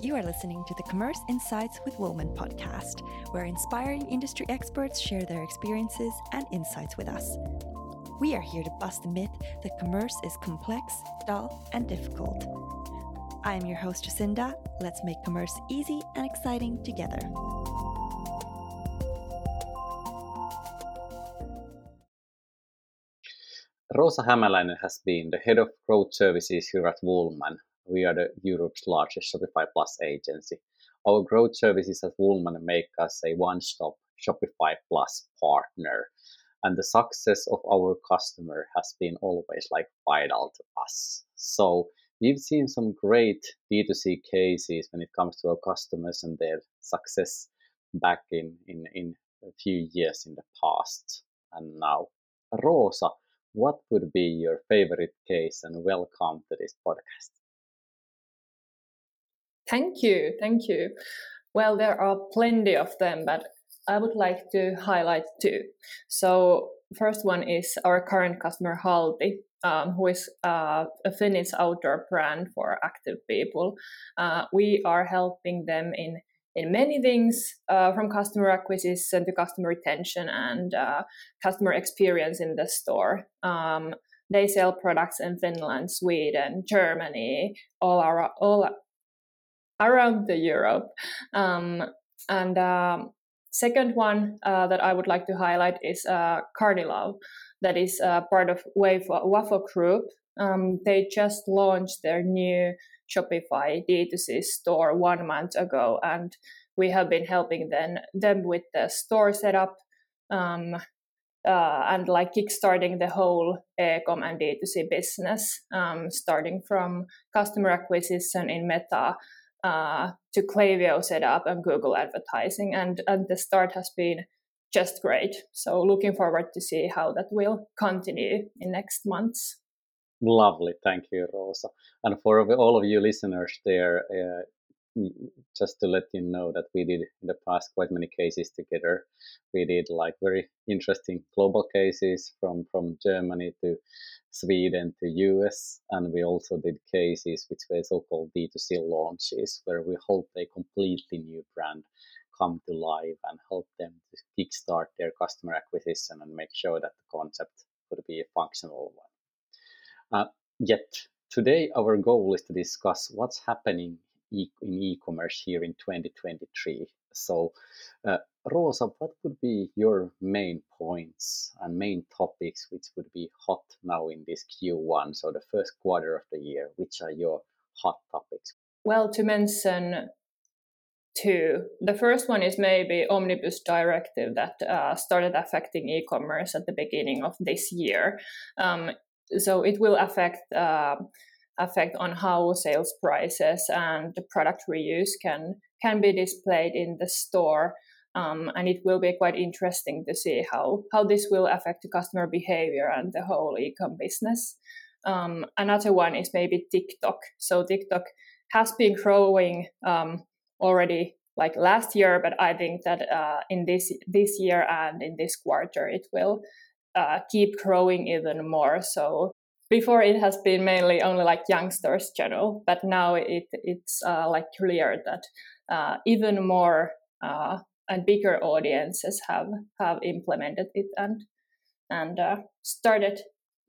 You are listening to the Commerce Insights with Woolman podcast, where inspiring industry experts share their experiences and insights with us. We are here to bust the myth that commerce is complex, dull, and difficult. I am your host, Jacinda. Let's make commerce easy and exciting together. Rosa Hämäläinen has been the head of growth services here at Woolman we are the Europe's largest Shopify Plus agency. Our growth services at Woolman make us a one-stop Shopify Plus partner. And the success of our customer has been always like vital to us. So we've seen some great D2C cases when it comes to our customers and their success back in, in, in a few years in the past and now. Rosa, what would be your favorite case and welcome to this podcast? Thank you. Thank you. Well, there are plenty of them, but I would like to highlight two. So, first one is our current customer Halti, um, who is uh, a Finnish outdoor brand for active people. Uh, we are helping them in in many things, uh, from customer acquisition to customer retention and uh, customer experience in the store. Um, they sell products in Finland, Sweden, Germany, all our all around the Europe. Um, and um, second one uh, that I would like to highlight is uh, Cardilove, that is uh, part of Waffle Group. Um, they just launched their new Shopify D2C store one month ago, and we have been helping them, them with the store setup um, uh, and like kickstarting the whole ecom and D2C business, um, starting from customer acquisition in Meta uh, to Klaviyo setup and Google advertising, and and the start has been just great. So looking forward to see how that will continue in next months. Lovely, thank you, Rosa. And for all of you listeners there, uh, just to let you know that we did in the past quite many cases together. We did like very interesting global cases from from Germany to Sweden to US, and we also did cases which were so-called D2C launches, where we helped a completely new brand come to life and help them to kickstart their customer acquisition and make sure that the concept could be a functional one. Uh, yet today our goal is to discuss what's happening e- in e-commerce here in 2023. So, uh, Rosa, what would be your main points and main topics which would be hot now in this Q1, so the first quarter of the year? Which are your hot topics? Well, to mention two. The first one is maybe omnibus directive that uh, started affecting e-commerce at the beginning of this year. Um, so it will affect uh, effect on how sales prices and the product reuse can can be displayed in the store. Um, and it will be quite interesting to see how how this will affect the customer behavior and the whole ecom business. Um, another one is maybe TikTok. So TikTok has been growing um, already like last year, but I think that uh, in this this year and in this quarter it will uh, keep growing even more. So before it has been mainly only like youngsters channel but now it it's uh, like clear that uh, even more uh, and bigger audiences have have implemented it and and uh, started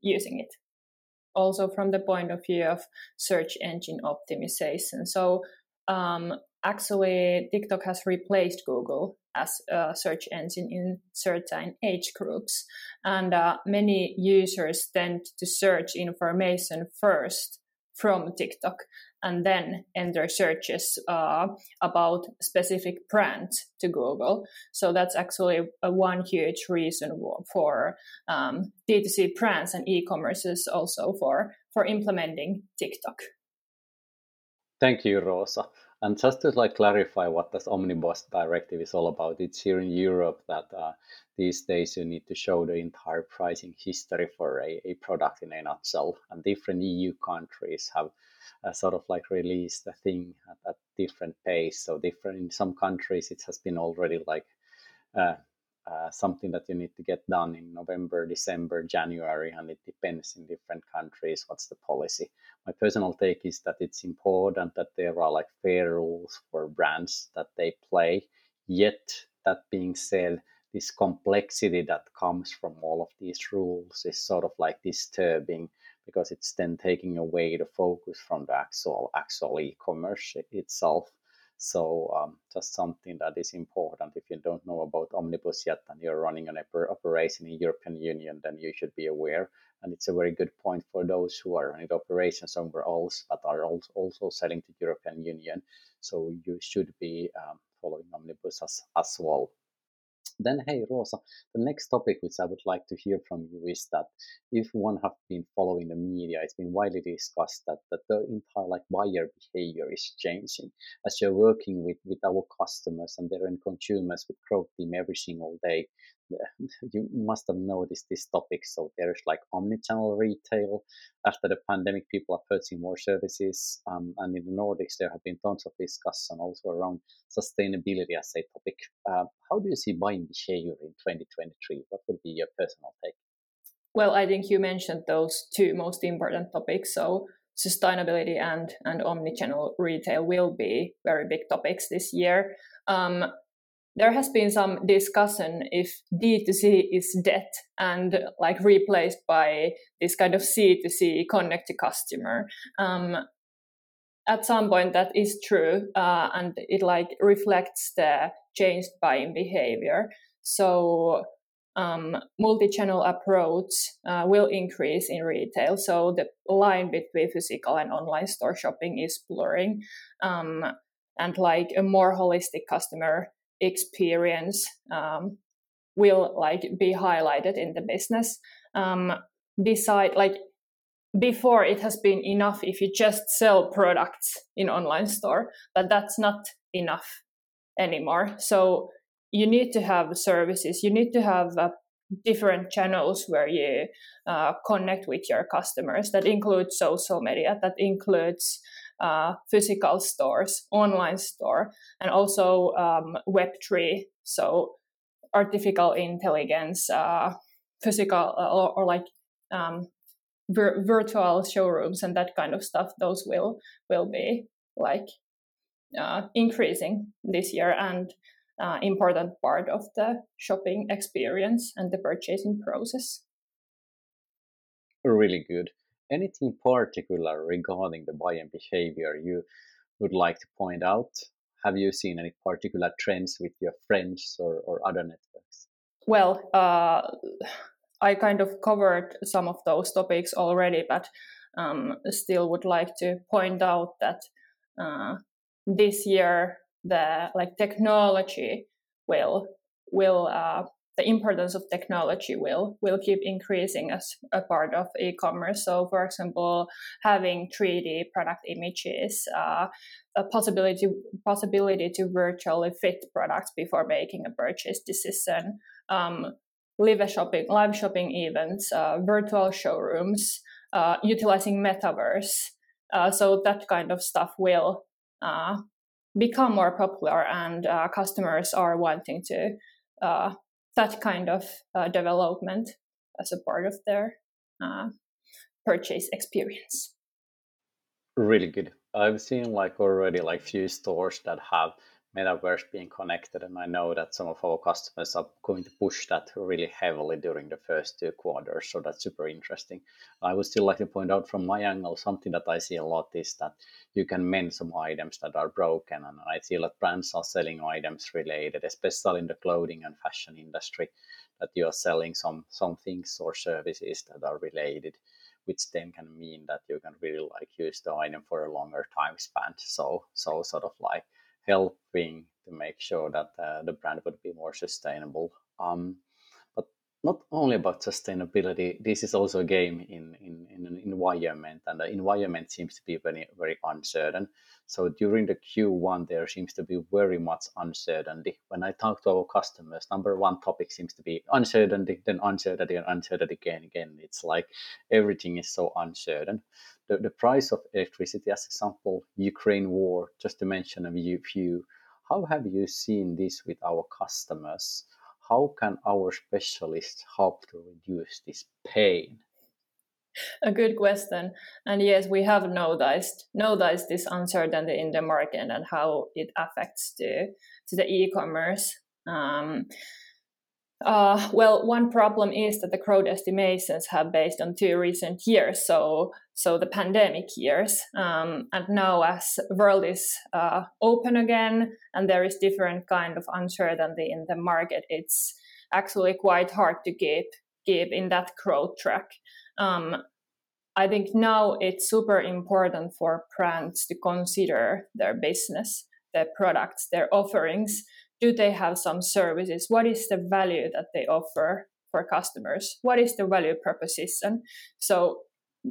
using it. Also from the point of view of search engine optimization. So um, actually tiktok has replaced google as a search engine in certain age groups. And uh, many users tend to search information first from TikTok and then enter searches uh, about specific brands to Google. So that's actually one huge reason for um, D2C brands and e-commerces also for, for implementing TikTok. Thank you, Rosa. And just to like clarify what this omnibus directive is all about, it's here in Europe that uh, these days you need to show the entire pricing history for a, a product in a nutshell. And different EU countries have uh, sort of like released the thing at, at different pace. So different in some countries it has been already like uh, uh, something that you need to get done in November, December, January, and it depends in different countries what's the policy. My personal take is that it's important that there are like fair rules for brands that they play. Yet, that being said, this complexity that comes from all of these rules is sort of like disturbing because it's then taking away the focus from the actual actual e-commerce itself so um, just something that is important. If you don't know about Omnibus yet and you're running an operation in European Union, then you should be aware. And it's a very good point for those who are running operations somewhere else, but are also, selling to European Union. So you should be um, following Omnibus as, as well. Then, hey, Rosa, the next topic which I would like to hear from you is that if one have been following the media, it's been widely discussed that, that the entire like buyer behavior is changing. As you're working with, with our customers and their end consumers with Growth Team every single day, you must have noticed this topic. So there's like omnichannel retail. After the pandemic, people are purchasing more services. Um, and in the Nordics, there have been tons of discussion also around sustainability as a topic. Uh, how do you see buying behavior in 2023? What would be your personal take? Well, I think you mentioned those two most important topics. So sustainability and and omnichannel retail will be very big topics this year. Um, there has been some discussion if D2C is dead and like replaced by this kind of C2C connect to customer. Um, at some point that is true uh, and it like reflects the changed buying behavior. So um, multi-channel approach uh, will increase in retail. So the line between physical and online store shopping is blurring. Um, and like a more holistic customer experience um, will like be highlighted in the business. Um, beside like before it has been enough if you just sell products in online store but that's not enough anymore. So you need to have services you need to have uh, different channels where you uh, connect with your customers. That includes social media that includes physical stores, online store, and also um, Web3, so artificial intelligence, uh, physical uh, or, or, like um, vir- virtual showrooms and that kind of stuff. Those will will be like uh, increasing this year and uh, important part of the shopping experience and the purchasing process. Really good anything particular regarding the buying behavior you would like to point out? Have you seen any particular trends with your friends or, or other networks? Well, uh, I kind of covered some of those topics already, but um, still would like to point out that uh, this year the like technology will will uh, the importance of technology will will keep increasing as a part of e-commerce. So, for example, having 3D product images, uh, a possibility possibility to virtually fit products before making a purchase decision, um, live shopping, live shopping events, uh, virtual showrooms, uh, utilizing metaverse. Uh, so that kind of stuff will uh, become more popular, and uh, customers are wanting to that kind of uh, development as a part of their uh, purchase experience. Really good. I've seen like already like few stores that have metaverse being connected and i know that some of our customers are going to push that really heavily during the first two quarters so that's super interesting. I would still like to point out from my angle something that i see a lot is that you can mend some items that are broken and i feel that brands are selling items related especially in the clothing and fashion industry that you are selling some some things or services that are related which then can mean that you can really like use the item for a longer time span. So so sort of like helping to make sure that uh, the brand would be more sustainable. Um, but not only about sustainability, this is also a game in, in, in an environment, and the environment seems to be very, very uncertain. So during the Q1, there seems to be very much uncertainty. When I talk to our customers, number one topic seems to be uncertainty, then uncertainty, and uncertainty again. Again, it's like everything is so uncertain the, the price of electricity, as example, Ukraine war, just to mention a few. How have you seen this with our customers? how can our specialists help to reduce this pain? A good question. And yes, we have noticed noticed this uncertainty in the market and how it affects to, to the e-commerce. Um, uh, well, one problem is that the growth estimations have based on two recent years, so so the pandemic years, um, and now as world is uh, open again and there is different kind of uncertainty in the market, it's actually quite hard to keep keep in that growth track. Um, I think now it's super important for brands to consider their business, their products, their offerings. Do they have some services? What is the value that they offer for customers? What is the value proposition? So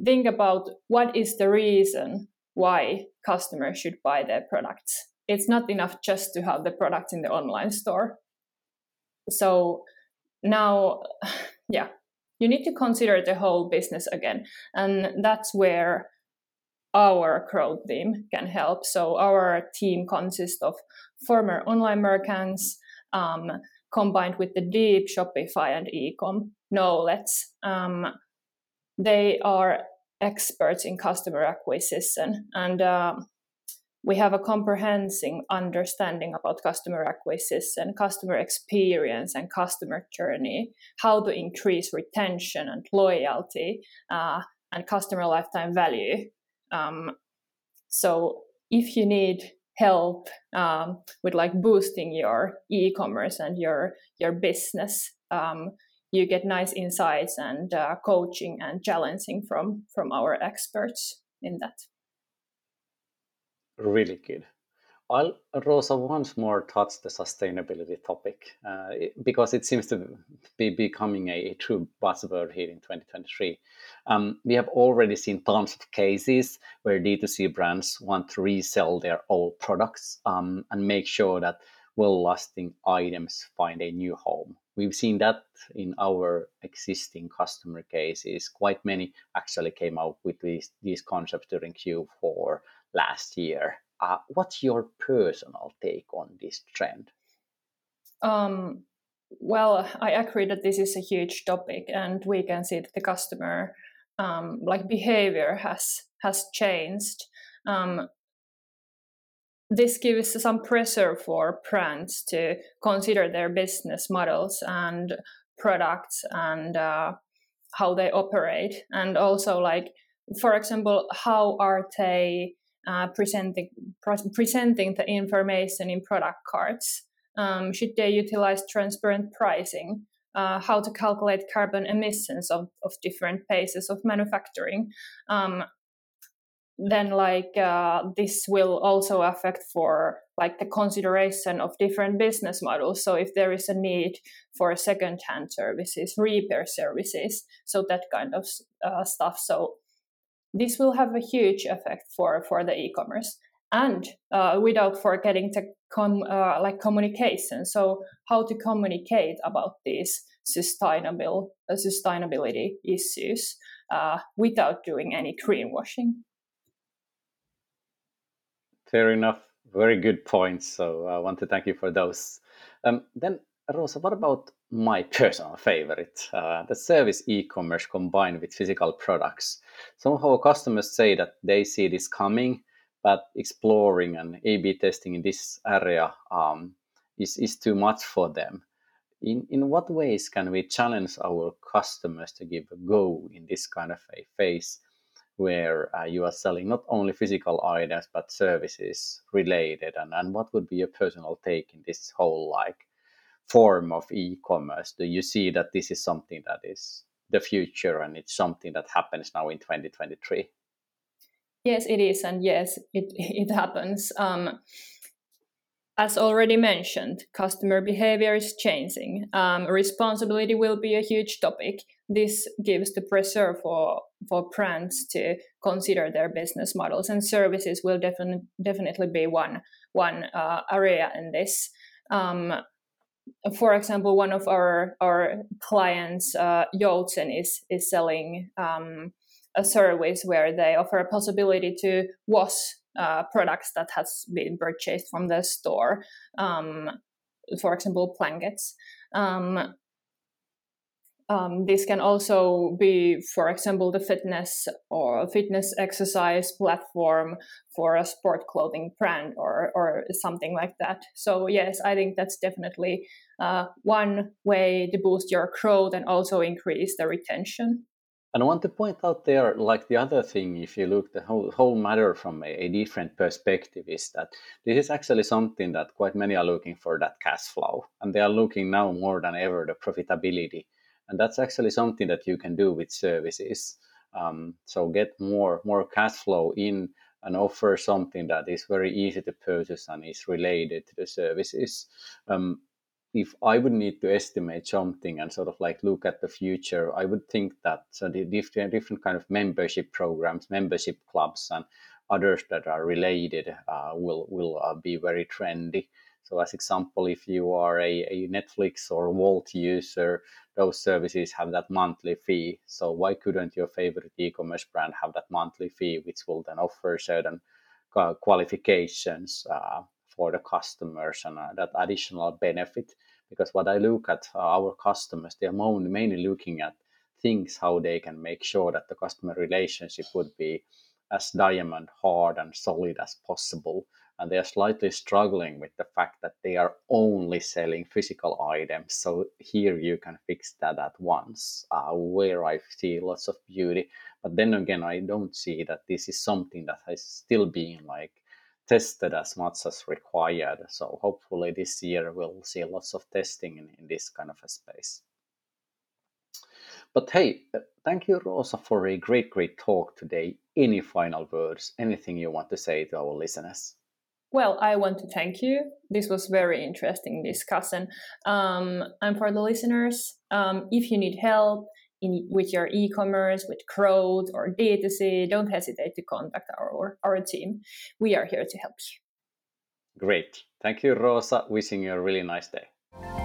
think about what is the reason why customers should buy their products it's not enough just to have the products in the online store so now yeah you need to consider the whole business again and that's where our growth team can help. So our team consists of former online merchants um, combined with the deep Shopify and ecom knowledge. Um, they are experts in customer acquisition and uh, we have a comprehensive understanding about customer acquisition, customer experience, and customer journey, how to increase retention and loyalty, uh, and customer lifetime value. Um, so if you need help um, with like boosting your e-commerce and your your business, um, you get nice insights and uh, coaching and challenging from from our experts in that. Really good. I'll, Rosa, once more touch the sustainability topic uh, because it seems to be becoming a, true buzzword here in 2023. Um, we have already seen tons of cases where D2C brands want to resell their old products um, and make sure that well lasting items find a new home. We've seen that in our existing customer cases. Quite many actually came out with these, these concepts during Q4 last year. Uh, what's your personal take on this trend? Um, well, I agree that this is a huge topic, and we can see that the customer um, like behavior has has changed. Um, this gives some pressure for brands to consider their business models and products and uh, how they operate, and also like, for example, how are they uh, presenting pre- presenting the information in product cards? Um, should they utilize transparent pricing? Uh, how to calculate carbon emissions of, of different phases of manufacturing? Um, then like uh, this will also affect for like the consideration of different business models. So if there is a need for second hand services repair services so that kind of uh, stuff. So this will have a huge effect for for the e-commerce. And uh, without forgetting the com, uh, like communication. So how to communicate about these sustainable uh, sustainability issues uh, without doing any greenwashing fair enough very good points so i want to thank you for those um, then rosa what about my personal favorite, uh, the service e-commerce combined with physical products. Some of our customers say that they see this coming, but exploring and A/B testing in this area um, is is too much for them. In in what ways can we challenge our customers to give a go in this kind of a phase? Where uh, you are selling not only physical items but services related and, and what would be your personal take in this whole like form of e-commerce? Do you see that this is something that is the future and it's something that happens now in 2023 yes it is and yes it, it happens. Um, as already mentioned customer behavior is changing. Um, responsibility will be a huge topic. This gives the pressure for for brands to consider their business models and services will definitely definitely be one one uh, area in this. Um, for example, one of our our clients, uh, is is selling um, a service where they offer a possibility to wash uh, products that has been purchased from the store. Um, for example, blankets. Um, um, this can also be, for example, the fitness or fitness exercise platform for a sport clothing brand or, or something like that. So, yes, I think that's definitely uh, one way to boost your growth and also increase the retention. And I want to point out there, like the other thing, if you look the whole, whole matter from a, a, different perspective, is that this is actually something that quite many are looking for that cash flow, and they are looking now more than ever the profitability, and that's actually something that you can do with services. Um, so get more more cash flow in and offer something that is very easy to purchase and is related to the services. Um, if I would need to estimate something and sort of like look at the future, I would think that so the different different kind of membership programs, membership clubs, and others that are related uh, will will uh, be very trendy. So, as example, if you are a, a Netflix or Wolt user, those services have that monthly fee. So, why couldn't your favorite e-commerce brand have that monthly fee, which will then offer certain qualifications uh, for the customers and uh, that additional benefit. Because what I look at uh, our customers, they are mainly looking at things how they can make sure that the customer relationship would be as diamond hard and solid as possible and they are slightly struggling with the fact that they are only selling physical items. So here you can fix that at once, uh, where I see lots of beauty. But then again, I don't see that this is something that has still been like tested as much as required. So hopefully this year we'll see lots of testing in, in this kind of a space. But hey, thank you, Rosa, for a great, great talk today. Any final words, anything you want to say to our listeners? Well, I want to thank you. This was very interesting discussion. Um, and for the listeners, um, if you need help, in, with your e-commerce, with growth or D2C, don't hesitate to contact our, our team. We are here to help you. Great. Thank you, Rosa. Wishing you a really nice day.